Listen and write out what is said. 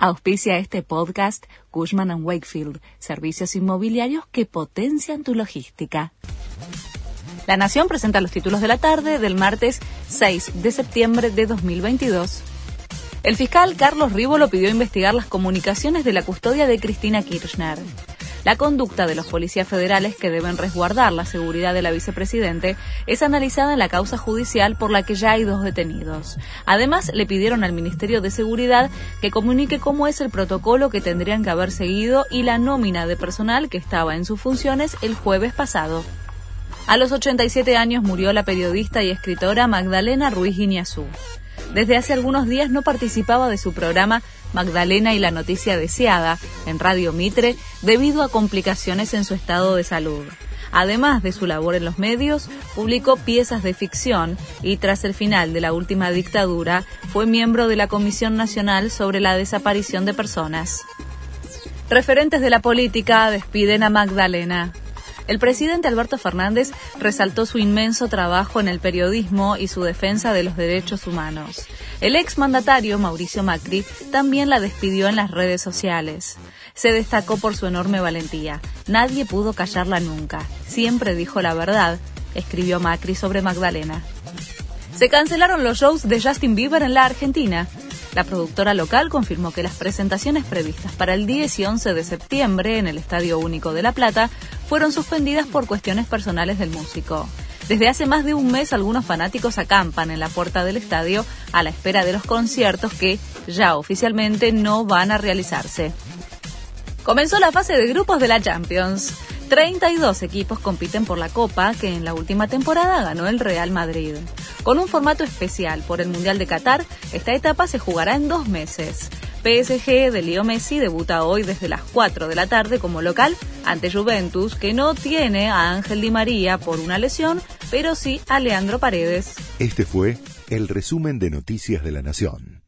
Auspicia este podcast Cushman ⁇ Wakefield, servicios inmobiliarios que potencian tu logística. La Nación presenta los títulos de la tarde del martes 6 de septiembre de 2022. El fiscal Carlos Rívolo pidió investigar las comunicaciones de la custodia de Cristina Kirchner. La conducta de los policías federales que deben resguardar la seguridad de la vicepresidente es analizada en la causa judicial por la que ya hay dos detenidos. Además, le pidieron al Ministerio de Seguridad que comunique cómo es el protocolo que tendrían que haber seguido y la nómina de personal que estaba en sus funciones el jueves pasado. A los 87 años murió la periodista y escritora Magdalena Ruiz Guiñazú. Desde hace algunos días no participaba de su programa Magdalena y la noticia deseada en Radio Mitre debido a complicaciones en su estado de salud. Además de su labor en los medios, publicó piezas de ficción y tras el final de la última dictadura fue miembro de la Comisión Nacional sobre la Desaparición de Personas. Referentes de la política despiden a Magdalena. El presidente Alberto Fernández resaltó su inmenso trabajo en el periodismo y su defensa de los derechos humanos. El exmandatario Mauricio Macri también la despidió en las redes sociales. Se destacó por su enorme valentía. Nadie pudo callarla nunca. Siempre dijo la verdad, escribió Macri sobre Magdalena. Se cancelaron los shows de Justin Bieber en la Argentina. La productora local confirmó que las presentaciones previstas para el 10 y 11 de septiembre en el Estadio Único de La Plata fueron suspendidas por cuestiones personales del músico. Desde hace más de un mes algunos fanáticos acampan en la puerta del estadio a la espera de los conciertos que ya oficialmente no van a realizarse. Comenzó la fase de grupos de la Champions. 32 equipos compiten por la Copa que en la última temporada ganó el Real Madrid. Con un formato especial por el Mundial de Qatar, esta etapa se jugará en dos meses. PSG de Leo Messi debuta hoy desde las 4 de la tarde como local ante Juventus, que no tiene a Ángel Di María por una lesión, pero sí a Leandro Paredes. Este fue el resumen de Noticias de la Nación.